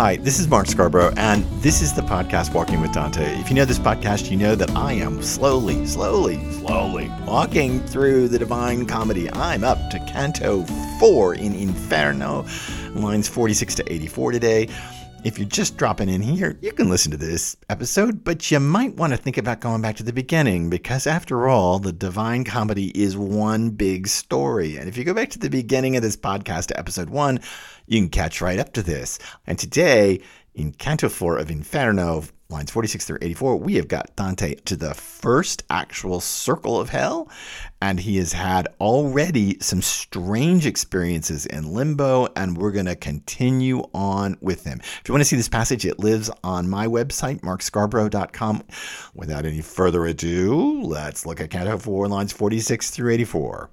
Hi, this is Mark Scarborough, and this is the podcast Walking with Dante. If you know this podcast, you know that I am slowly, slowly, slowly walking through the Divine Comedy. I'm up to Canto 4 in Inferno, lines 46 to 84 today. If you're just dropping in here, you can listen to this episode, but you might want to think about going back to the beginning because, after all, the Divine Comedy is one big story. And if you go back to the beginning of this podcast to episode one, you can catch right up to this. And today, in Canto 4 of Inferno, lines 46 through 84, we have got Dante to the first actual circle of hell, and he has had already some strange experiences in limbo, and we're going to continue on with him. If you want to see this passage, it lives on my website, markscarborough.com. Without any further ado, let's look at Canto 4, lines 46 through 84.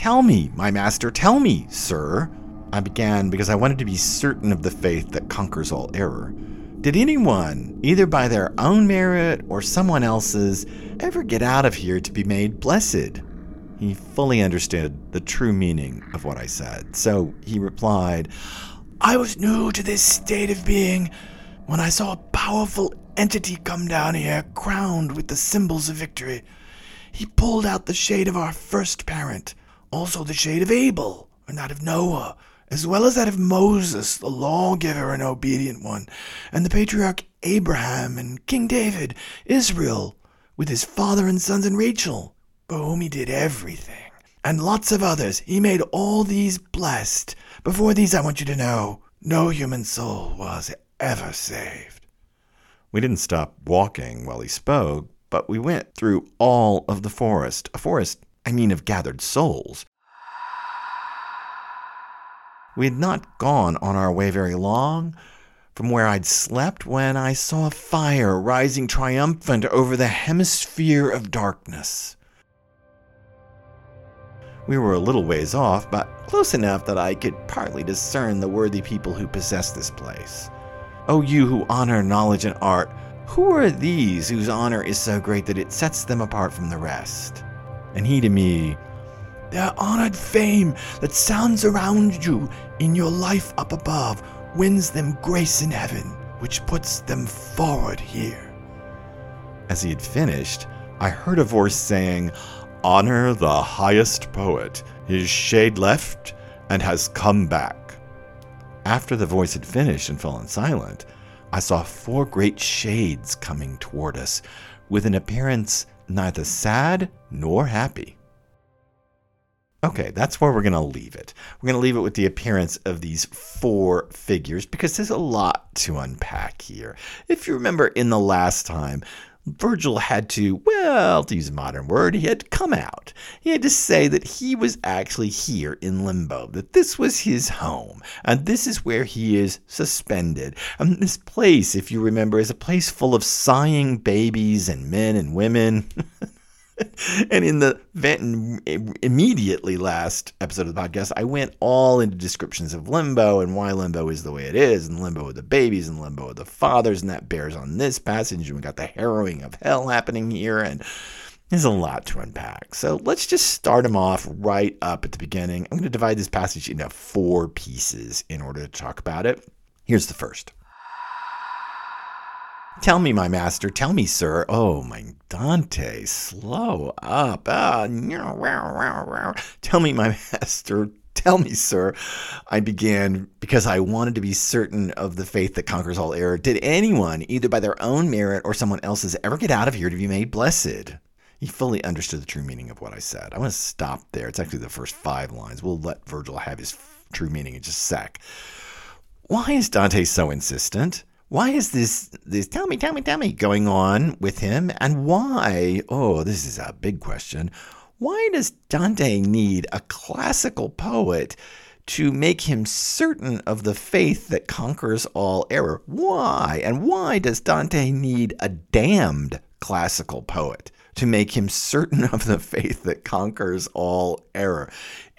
Tell me, my master, tell me, sir I began because I wanted to be certain of the faith that conquers all error. Did anyone, either by their own merit or someone else's, ever get out of here to be made blessed? He fully understood the true meaning of what I said, so he replied, I was new to this state of being when I saw a powerful entity come down here crowned with the symbols of victory. He pulled out the shade of our first parent, also the shade of Abel, and that of Noah, as well as that of Moses, the lawgiver and obedient one, and the patriarch Abraham and King David, Israel, with his father and sons and Rachel, for whom he did everything, and lots of others. He made all these blessed. Before these, I want you to know, no human soul was ever saved. We didn't stop walking while he spoke, but we went through all of the forest. A forest, I mean, of gathered souls. We had not gone on our way very long from where I'd slept when I saw a fire rising triumphant over the hemisphere of darkness. We were a little ways off, but close enough that I could partly discern the worthy people who possessed this place. O you who honor knowledge and art, who are these whose honor is so great that it sets them apart from the rest? And he to me, their honored fame that sounds around you in your life up above wins them grace in heaven, which puts them forward here. As he had finished, I heard a voice saying, Honor the highest poet. His shade left and has come back. After the voice had finished and fallen silent, I saw four great shades coming toward us, with an appearance neither sad nor happy. Okay, that's where we're going to leave it. We're going to leave it with the appearance of these four figures because there's a lot to unpack here. If you remember in the last time, Virgil had to, well, to use a modern word, he had to come out. He had to say that he was actually here in limbo, that this was his home, and this is where he is suspended. And this place, if you remember, is a place full of sighing babies and men and women. and in the immediately last episode of the podcast, I went all into descriptions of limbo and why limbo is the way it is, and limbo with the babies and limbo with the fathers, and that bears on this passage. And we got the harrowing of hell happening here, and there's a lot to unpack. So let's just start them off right up at the beginning. I'm going to divide this passage into four pieces in order to talk about it. Here's the first. Tell me, my master, tell me, sir. Oh, my Dante, slow up. Ah, tell me, my master, tell me, sir. I began because I wanted to be certain of the faith that conquers all error. Did anyone, either by their own merit or someone else's, ever get out of here to be made blessed? He fully understood the true meaning of what I said. I want to stop there. It's actually the first five lines. We'll let Virgil have his true meaning in just a sec. Why is Dante so insistent? Why is this this tell me tell me tell me going on with him and why oh this is a big question. Why does dante need a classical poet to make him certain of the faith that conquers all error? Why and why does dante need a damned classical poet to make him certain of the faith that conquers all error?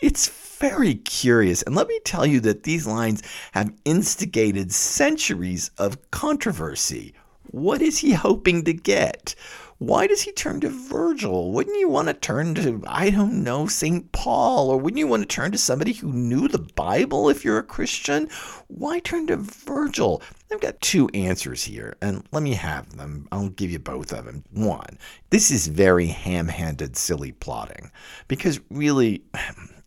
It's very curious. And let me tell you that these lines have instigated centuries of controversy. What is he hoping to get? Why does he turn to Virgil? Wouldn't you want to turn to, I don't know, St. Paul? Or wouldn't you want to turn to somebody who knew the Bible if you're a Christian? Why turn to Virgil? I've got two answers here, and let me have them. I'll give you both of them. One, this is very ham handed, silly plotting, because really,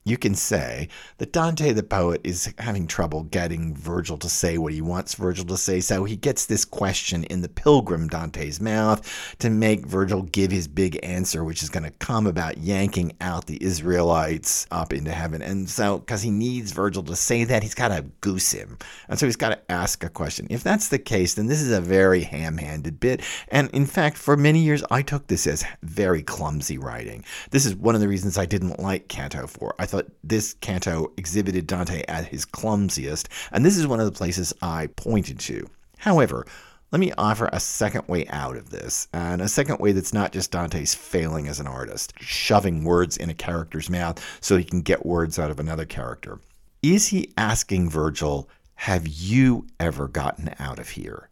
you can say that Dante the poet is having trouble getting Virgil to say what he wants Virgil to say, so he gets this question in the pilgrim Dante's mouth to make Virgil give his big answer, which is going to come about yanking out the Israelites up into heaven. And so, because he needs Virgil to say that, he's got to goose him. And so he's got to ask a question. If that's the case, then this is a very ham handed bit. And in fact, for many years, I took this as very clumsy writing. This is one of the reasons I didn't like Canto 4. I thought this canto exhibited Dante at his clumsiest, and this is one of the places I pointed to. However, let me offer a second way out of this, and a second way that's not just Dante's failing as an artist, shoving words in a character's mouth so he can get words out of another character. Is he asking Virgil, Have you ever gotten out of here?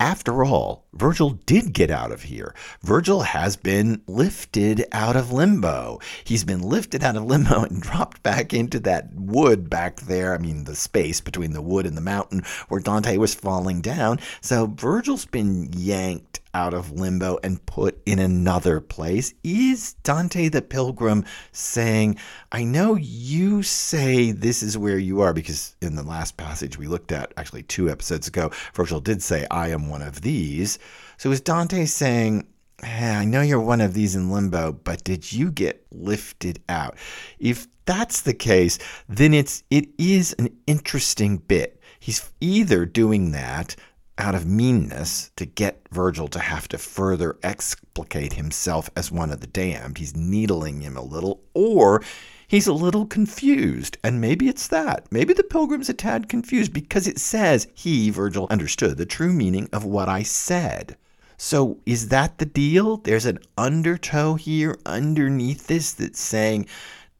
After all, Virgil did get out of here. Virgil has been lifted out of limbo. He's been lifted out of limbo and dropped back into that wood back there. I mean, the space between the wood and the mountain where Dante was falling down. So Virgil's been yanked out of limbo and put in another place? Is Dante the Pilgrim saying, I know you say this is where you are, because in the last passage we looked at, actually two episodes ago, Virgil did say, I am one of these. So is Dante saying, hey, I know you're one of these in limbo, but did you get lifted out? If that's the case, then it's it is an interesting bit. He's either doing that out of meanness to get Virgil to have to further explicate himself as one of the damned. He's needling him a little, or he's a little confused. And maybe it's that. Maybe the pilgrim's a tad confused because it says he, Virgil, understood the true meaning of what I said. So is that the deal? There's an undertow here underneath this that's saying,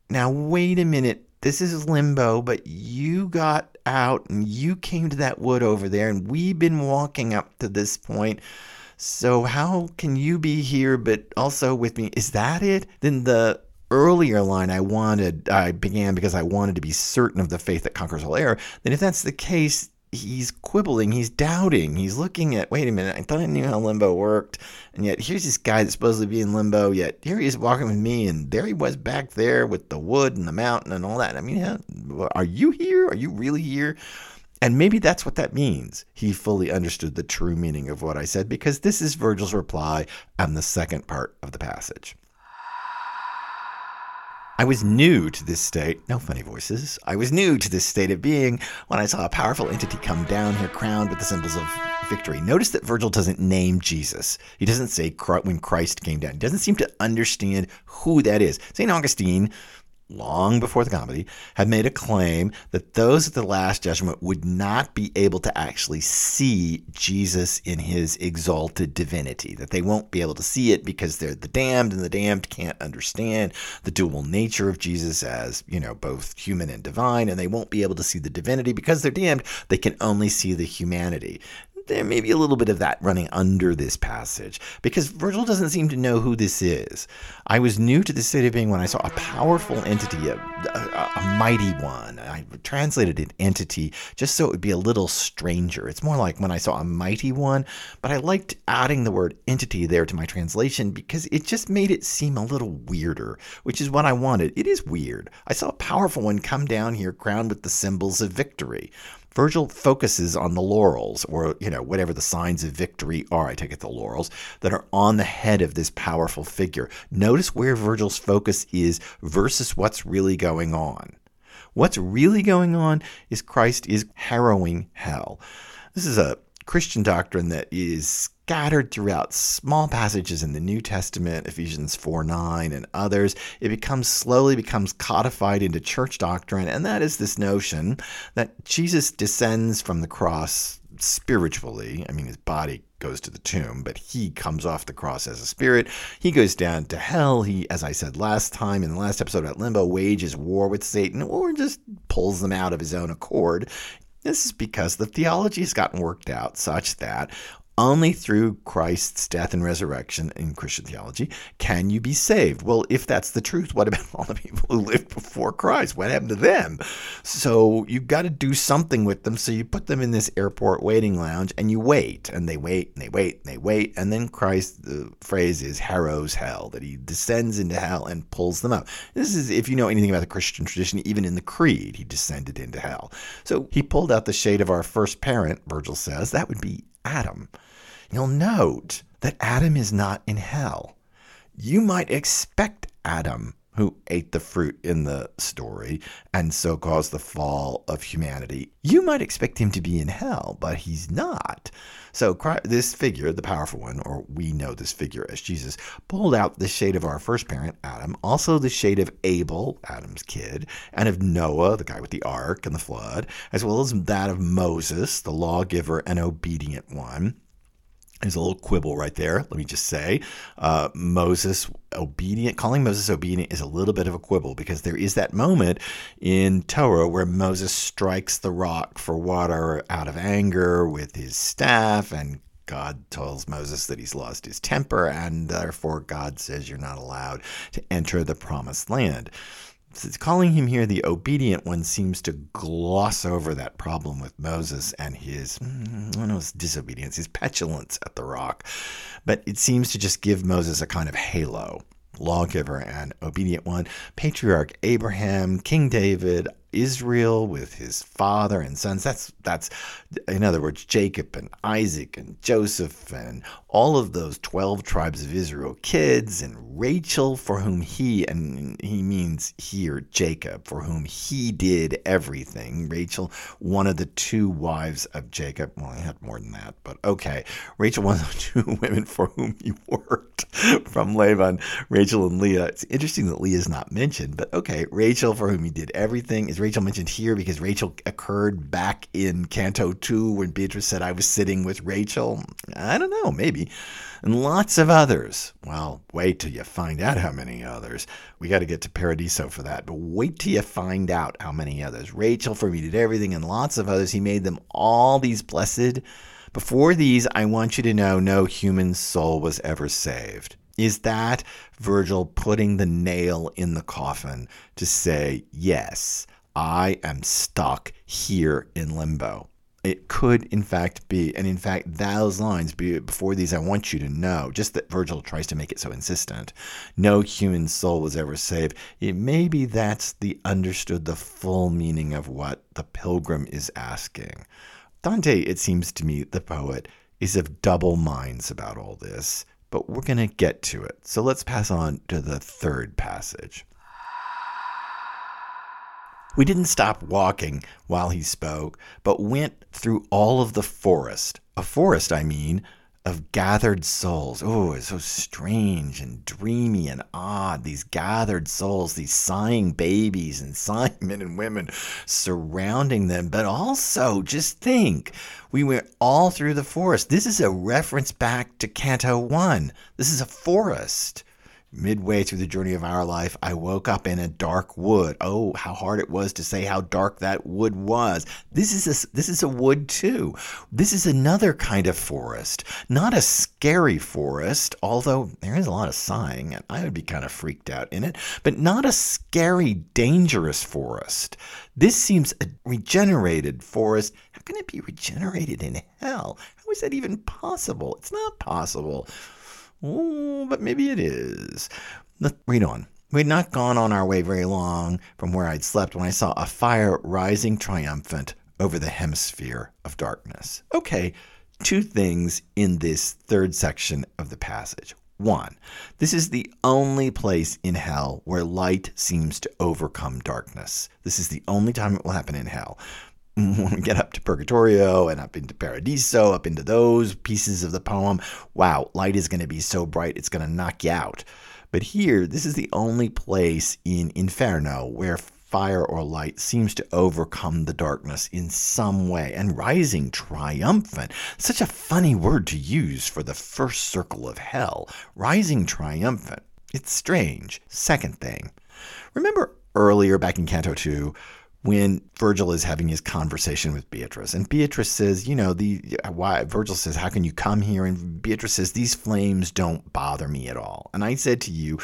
now wait a minute, this is limbo, but you got out and you came to that wood over there, and we've been walking up to this point. So how can you be here, but also with me? Is that it? Then the earlier line I wanted, I began because I wanted to be certain of the faith that conquers all error. Then if that's the case, he's quibbling, he's doubting, he's looking at, wait a minute, I thought I knew how limbo worked, and yet here's this guy that's supposed to be in limbo, yet here he is walking with me, and there he was back there with the wood and the mountain and all that. I mean, are you here? Are you really here? And maybe that's what that means. He fully understood the true meaning of what I said because this is Virgil's reply on the second part of the passage. I was new to this state, no funny voices. I was new to this state of being when I saw a powerful entity come down here crowned with the symbols of victory. Notice that Virgil doesn't name Jesus. He doesn't say when Christ came down. He doesn't seem to understand who that is. St. Augustine long before the comedy, had made a claim that those at the Last Judgment would not be able to actually see Jesus in his exalted divinity, that they won't be able to see it because they're the damned, and the damned can't understand the dual nature of Jesus as, you know, both human and divine, and they won't be able to see the divinity because they're damned. They can only see the humanity there may be a little bit of that running under this passage because Virgil doesn't seem to know who this is. I was new to the state of being when I saw a powerful entity, a, a, a mighty one. I translated it entity just so it would be a little stranger. It's more like when I saw a mighty one, but I liked adding the word entity there to my translation because it just made it seem a little weirder, which is what I wanted. It is weird. I saw a powerful one come down here crowned with the symbols of victory. Virgil focuses on the laurels, or, you know, whatever the signs of victory are, I take it the laurels, that are on the head of this powerful figure. Notice where Virgil's focus is versus what's really going on. What's really going on is Christ is harrowing hell. This is a Christian doctrine that is scattered throughout small passages in the New Testament, Ephesians 4 9 and others. It becomes slowly becomes codified into church doctrine, and that is this notion that Jesus descends from the cross spiritually. I mean, his body goes to the tomb, but he comes off the cross as a spirit. He goes down to hell. He, as I said last time in the last episode about Limbo, wages war with Satan or just pulls them out of his own accord. This is because the theology has gotten worked out such that Only through Christ's death and resurrection in Christian theology can you be saved. Well, if that's the truth, what about all the people who lived before Christ? What happened to them? So you've got to do something with them. So you put them in this airport waiting lounge and you wait, and they wait, and they wait, and they wait. And then Christ, the phrase is harrows hell, that he descends into hell and pulls them out. This is, if you know anything about the Christian tradition, even in the Creed, he descended into hell. So he pulled out the shade of our first parent, Virgil says. That would be Adam. You'll note that Adam is not in hell. You might expect Adam, who ate the fruit in the story and so caused the fall of humanity, you might expect him to be in hell, but he's not. So this figure, the powerful one, or we know this figure as Jesus, pulled out the shade of our first parent, Adam, also the shade of Abel, Adam's kid, and of Noah, the guy with the ark and the flood, as well as that of Moses, the lawgiver and obedient one. There's a little quibble right there. Let me just say, uh, Moses obedient, calling Moses obedient is a little bit of a quibble because there is that moment in Torah where Moses strikes the rock for water out of anger with his staff, and God tells Moses that he's lost his temper, and therefore God says you're not allowed to enter the promised land calling him here the obedient one seems to gloss over that problem with Moses and his, mm, know, his disobedience, his petulance at the rock. But it seems to just give Moses a kind of halo lawgiver and obedient one, patriarch Abraham, King David, Israel with his father and sons. That's that's in other words, Jacob and Isaac and Joseph and all of those 12 tribes of Israel kids and Rachel for whom he and he means here Jacob for whom he did everything. Rachel, one of the two wives of Jacob. Well, I had more than that, but okay. Rachel, one of the two women for whom he worked from Laban, Rachel and Leah. It's interesting that Leah is not mentioned, but okay. Rachel for whom he did everything is Rachel mentioned here because Rachel occurred back in Canto 2 when Beatrice said, I was sitting with Rachel? I don't know, maybe. And lots of others. Well, wait till you find out how many others. We got to get to Paradiso for that, but wait till you find out how many others. Rachel for me did everything, and lots of others. He made them all these blessed. Before these, I want you to know no human soul was ever saved. Is that Virgil putting the nail in the coffin to say, yes, I am stuck here in limbo. It could, in fact, be, and in fact, those lines be before these. I want you to know, just that Virgil tries to make it so insistent. No human soul was ever saved. It maybe that's the understood the full meaning of what the pilgrim is asking. Dante, it seems to me, the poet, is of double minds about all this, but we're going to get to it. So let's pass on to the third passage. We didn't stop walking while he spoke, but went through all of the forest. A forest, I mean, of gathered souls. Oh, it's so strange and dreamy and odd. These gathered souls, these sighing babies and sighing men and women surrounding them. But also, just think, we went all through the forest. This is a reference back to Canto 1. This is a forest. Midway through the journey of our life, I woke up in a dark wood. Oh, how hard it was to say how dark that wood was. This is a, this is a wood too. This is another kind of forest. Not a scary forest, although there is a lot of sighing and I would be kind of freaked out in it, but not a scary, dangerous forest. This seems a regenerated forest. How can it be regenerated in hell? How is that even possible? It's not possible. Oh, but maybe it is. Let's read on. We had not gone on our way very long from where I'd slept when I saw a fire rising triumphant over the hemisphere of darkness. Okay, two things in this third section of the passage. One, this is the only place in hell where light seems to overcome darkness. This is the only time it will happen in hell when we get up to Purgatorio and up into Paradiso, up into those pieces of the poem, wow, light is going to be so bright it's going to knock you out. But here, this is the only place in Inferno where fire or light seems to overcome the darkness in some way and rising triumphant. Such a funny word to use for the first circle of hell. Rising triumphant. It's strange. Second thing. Remember earlier back in Canto 2 when Virgil is having his conversation with Beatrice. And Beatrice says, you know, the why Virgil says, How can you come here? And Beatrice says, These flames don't bother me at all. And I said to you,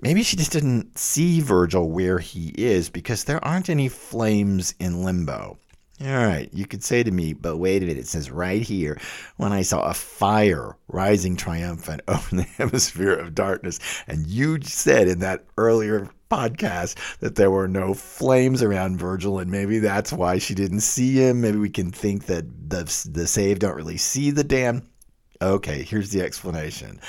maybe she just didn't see Virgil where he is because there aren't any flames in limbo. All right, you could say to me, but wait a minute, it says right here, when I saw a fire rising triumphant over the hemisphere of darkness. And you said in that earlier podcast that there were no flames around Virgil, and maybe that's why she didn't see him. Maybe we can think that the, the saved don't really see the damn. Okay, here's the explanation.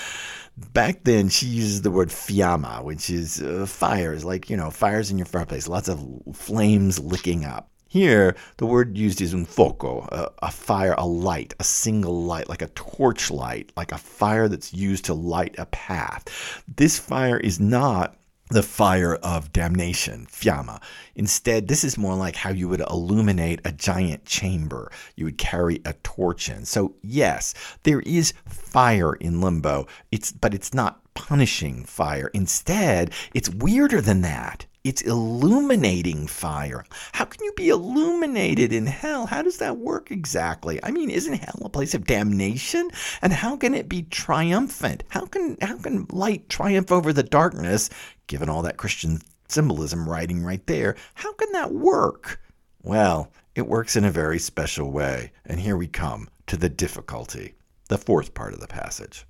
Back then, she uses the word fiamma, which is uh, fires, like, you know, fires in your fireplace, lots of flames licking up. Here, the word used is un foco, a, a, fire, a light, a single light, like a torch light, like a fire that's used to light a path. This fire is not the fire of damnation, fiamma. Instead, this is more like how you would illuminate a giant chamber. You would carry a torch in. So, yes, there is fire in limbo. It's but it's not punishing fire. Instead, it's weirder than that. It's illuminating fire. How can you be illuminated in hell? How does that work exactly? I mean, isn't hell a place of damnation? And how can it be triumphant? How can how can light triumph over the darkness, given all that Christian symbolism writing right there? How can that work? Well, it works in a very special way. And here we come to the difficulty, the fourth part of the passage.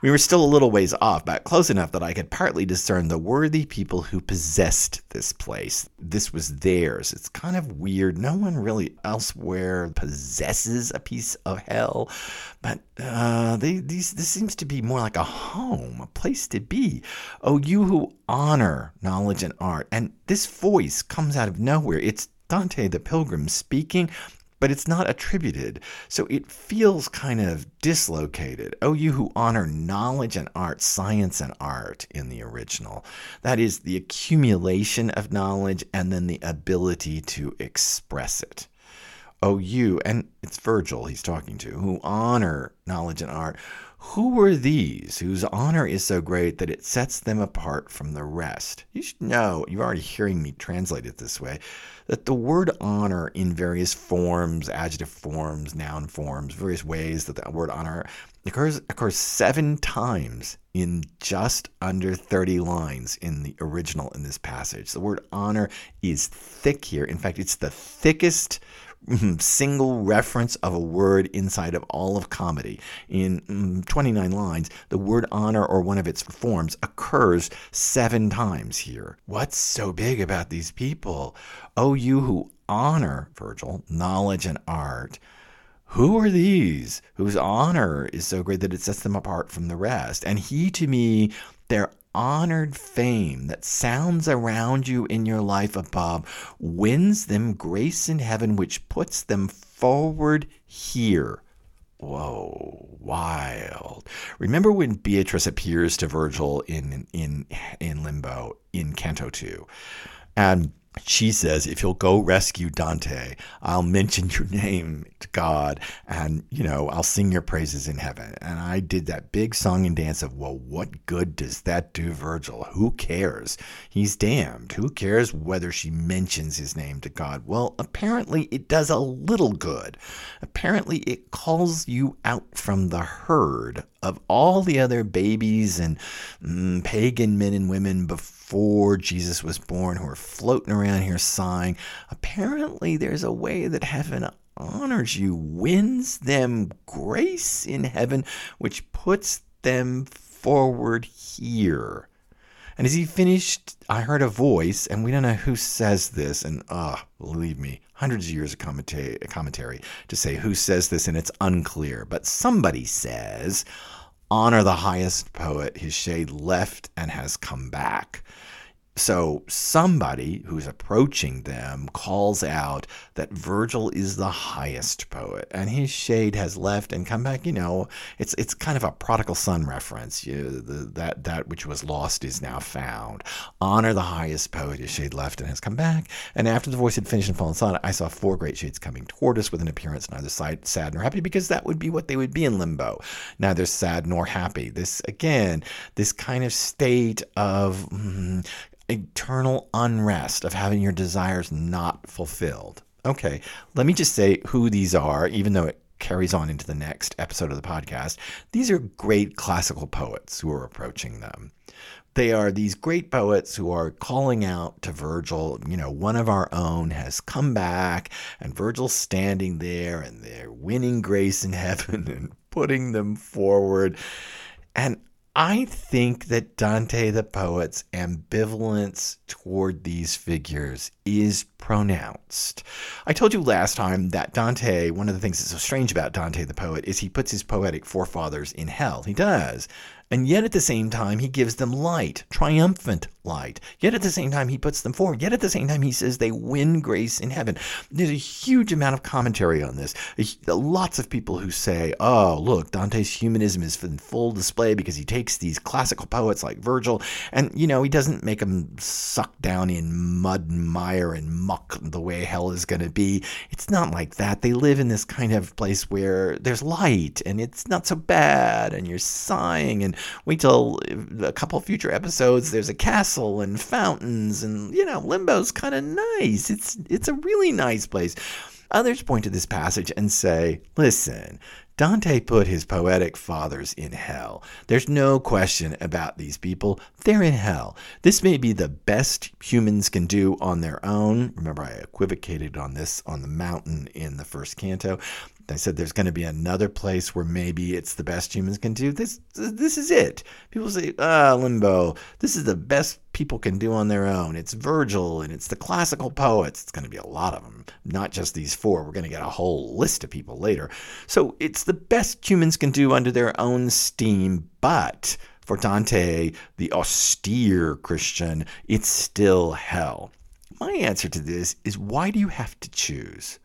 We were still a little ways off, but close enough that I could partly discern the worthy people who possessed this place. This was theirs. It's kind of weird. No one really elsewhere possesses a piece of hell, but uh, they, these, this seems to be more like a home, a place to be. Oh, you who honor knowledge and art. And this voice comes out of nowhere. It's Dante the Pilgrim speaking but it's not attributed. So it feels kind of dislocated. Oh, you who honor knowledge and art, science and art in the original. That is the accumulation of knowledge and then the ability to express it. Oh, you, and it's Virgil he's talking to, who honor knowledge and art. Who are these whose honor is so great that it sets them apart from the rest? You should know, you're already hearing me translate it this way, that the word honor in various forms, adjective forms, noun forms, various ways that the word honor occurs occurs seven times in just under 30 lines in the original in this passage. The word honor is thick here. In fact, it's the thickest single reference of a word inside of all of comedy. In mm, 29 lines, the word honor or one of its forms occurs seven times here. What's so big about these people? Oh, you who honor, Virgil, knowledge and art. Who are these whose honor is so great that it sets them apart from the rest? And he to me, their honored fame that sounds around you in your life above wins them grace in heaven, which puts them forward here. Whoa, wild. Remember when Beatrice appears to Virgil in in in limbo in Canto 2? And she says, if you'll go rescue Dante, I'll mention your name to God and, you know, I'll sing your praises in heaven. And I did that big song and dance of, well, what good does that do, Virgil? Who cares? He's damned. Who cares whether she mentions his name to God? Well, apparently it does a little good. Apparently it calls you out from the herd of all the other babies and mm, pagan men and women before Jesus was born who are floating around here sighing, apparently there's a way that heaven honors you, wins them grace in heaven, which puts them forward here. And as he finished, I heard a voice, and we don't know who says this, and ah, oh, believe me, hundreds of years of commentary, commentary to say who says this, and it's unclear. But somebody says, honor the highest poet, his shade left and has come back. So somebody who's approaching them calls out that Virgil is the highest poet, and his shade has left and come back. You know, it's it's kind of a prodigal son reference. You, the, that that which was lost is now found. Honor the highest poet, his shade left and has come back. And after the voice had finished and fallen silent, I saw four great shades coming toward us with an appearance neither sad nor happy, because that would be what they would be in limbo, neither sad nor happy. This again, this kind of state of. Mm, eternal unrest of having your desires not fulfilled. Okay, let me just say who these are, even though it carries on into the next episode of the podcast. These are great classical poets who are approaching them. They are these great poets who are calling out to Virgil, you know, one of our own has come back, and Virgil's standing there, and they're winning grace in heaven and putting them forward. And I think that Dante the poet's ambivalence toward these figures is pronounced. I told you last time that Dante, one of the things that's so strange about Dante the poet is he puts his poetic forefathers in hell. He does. And yet at the same time, he gives them light, triumphant light. Yet at the same time, he puts them forward. Yet at the same time, he says they win grace in heaven. There's a huge amount of commentary on this. Uh, lots of people who say, oh, look, Dante's humanism is in full display because he takes these classical poets like Virgil and, you know, he doesn't make them suck down in mud and mire and muck the way hell is going to be. It's not like that. They live in this kind of place where there's light and it's not so bad and you're sighing and wait till uh, a couple future episodes. There's a castle and fountains, and you know, Limbo's kind of nice. It's it's a really nice place. Others point to this passage and say, listen, Dante put his poetic fathers in hell. There's no question about these people. They're in hell. This may be the best humans can do on their own. Remember, I equivocated on this on the mountain in the first canto. I said there's going to be another place where maybe it's the best humans can do. This this is it. People say, ah, limbo. This is the best people can do on their own. It's Virgil and it's the classical poets. It's going to be a lot of them, not just these four. We're going to get a whole list of people later. So it's the best humans can do under their own steam, but for Dante, the austere Christian, it's still hell. My answer to this is why do you have to choose?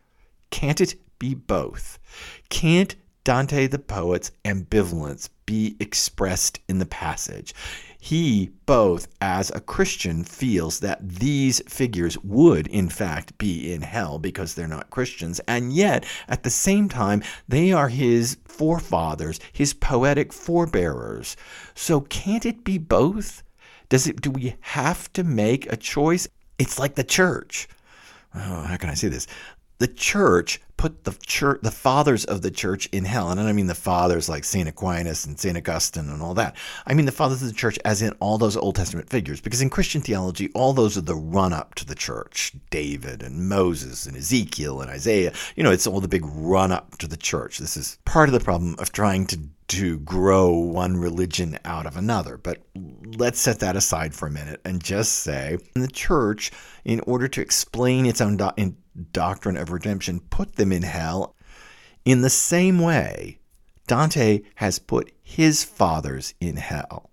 Can't it be both? Can't Dante the poet's ambivalence be expressed in the passage? He, both as a Christian, feels that these figures would, in fact, be in hell because they're not Christians, and yet, at the same time, they are his forefathers, his poetic forebearers. So, can't it be both? Does it? Do we have to make a choice? It's like the church. Oh, how can I say this? The church put the church, the fathers of the church in hell. And I don't mean the fathers like St. Aquinas and St. Augustine and all that. I mean the fathers of the church as in all those Old Testament figures. Because in Christian theology, all those are the run up to the church David and Moses and Ezekiel and Isaiah. You know, it's all the big run up to the church. This is part of the problem of trying to to grow one religion out of another. But let's set that aside for a minute and just say the church, in order to explain its own do- doctrine of redemption, put them in hell. In the same way, Dante has put his fathers in hell.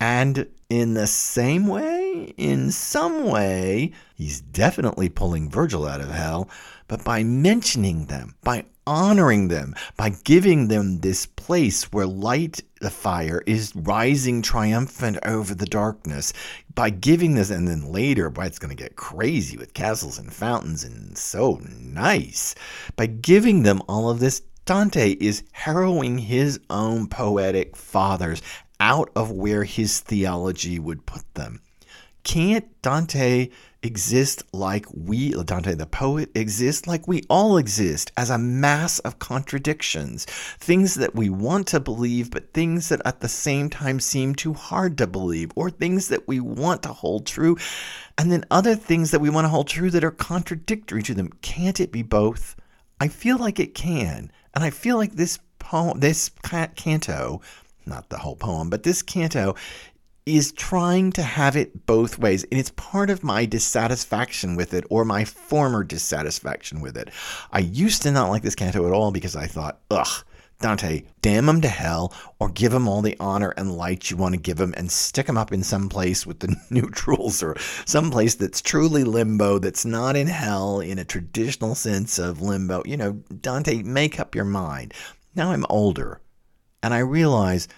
And in the same way, in some way, he's definitely pulling Virgil out of hell, but by mentioning them, by honoring them, by giving them this place where light, the fire, is rising triumphant over the darkness, by giving this, and then later, boy, it's going to get crazy with castles and fountains and so nice. By giving them all of this, Dante is harrowing his own poetic fathers out of where his theology would put them. Can't Dante exist like we, Dante the poet, exist like we all exist as a mass of contradictions. Things that we want to believe, but things that at the same time seem too hard to believe, or things that we want to hold true, and then other things that we want to hold true that are contradictory to them. Can't it be both? I feel like it can. And I feel like this poem, this canto, not the whole poem, but this canto is trying to have it both ways. And it's part of my dissatisfaction with it or my former dissatisfaction with it. I used to not like this canto at all because I thought, ugh, Dante, damn him to hell or give him all the honor and light you want to give him and stick him up in some place with the neutrals or some place that's truly limbo, that's not in hell in a traditional sense of limbo. You know, Dante, make up your mind. Now I'm older and I realize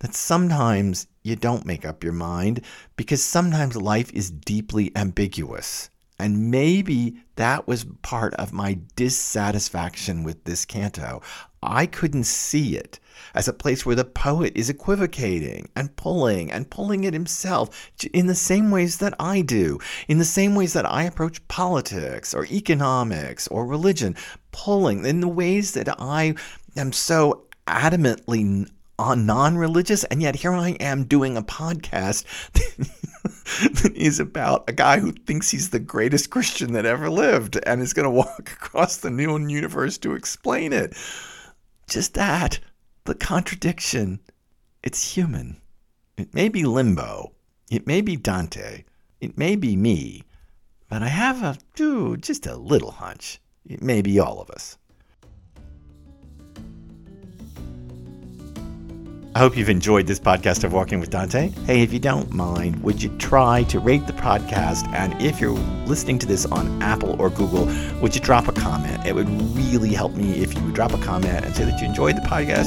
that sometimes you don't make up your mind because sometimes life is deeply ambiguous. And maybe that was part of my dissatisfaction with this canto. I couldn't see it as a place where the poet is equivocating and pulling and pulling it himself in the same ways that I do, in the same ways that I approach politics or economics or religion, pulling in the ways that I am so adamantly uh, non religious, and yet here I am doing a podcast that is about a guy who thinks he's the greatest Christian that ever lived and is going to walk across the known universe to explain it. Just that, the contradiction. It's human. It may be limbo. It may be Dante. It may be me. But I have a, ooh, just a little hunch. It may be all of us. I hope you've enjoyed this podcast of Walking with Dante. Hey, if you don't mind, would you try to rate the podcast? And if you're listening to this on Apple or Google, would you drop a comment? It would really help me if you would drop a comment and say that you enjoyed the podcast.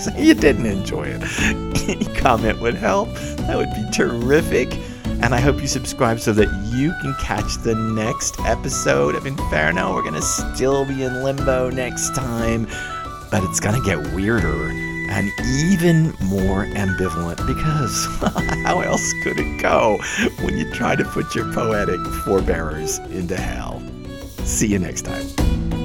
say you didn't enjoy it. Any comment would help. That would be terrific. And I hope you subscribe so that you can catch the next episode of Inferno. We're going to still be in limbo next time, but it's going to get weirder and even more ambivalent because how else could it go when you try to put your poetic forebearers into hell? See you next time.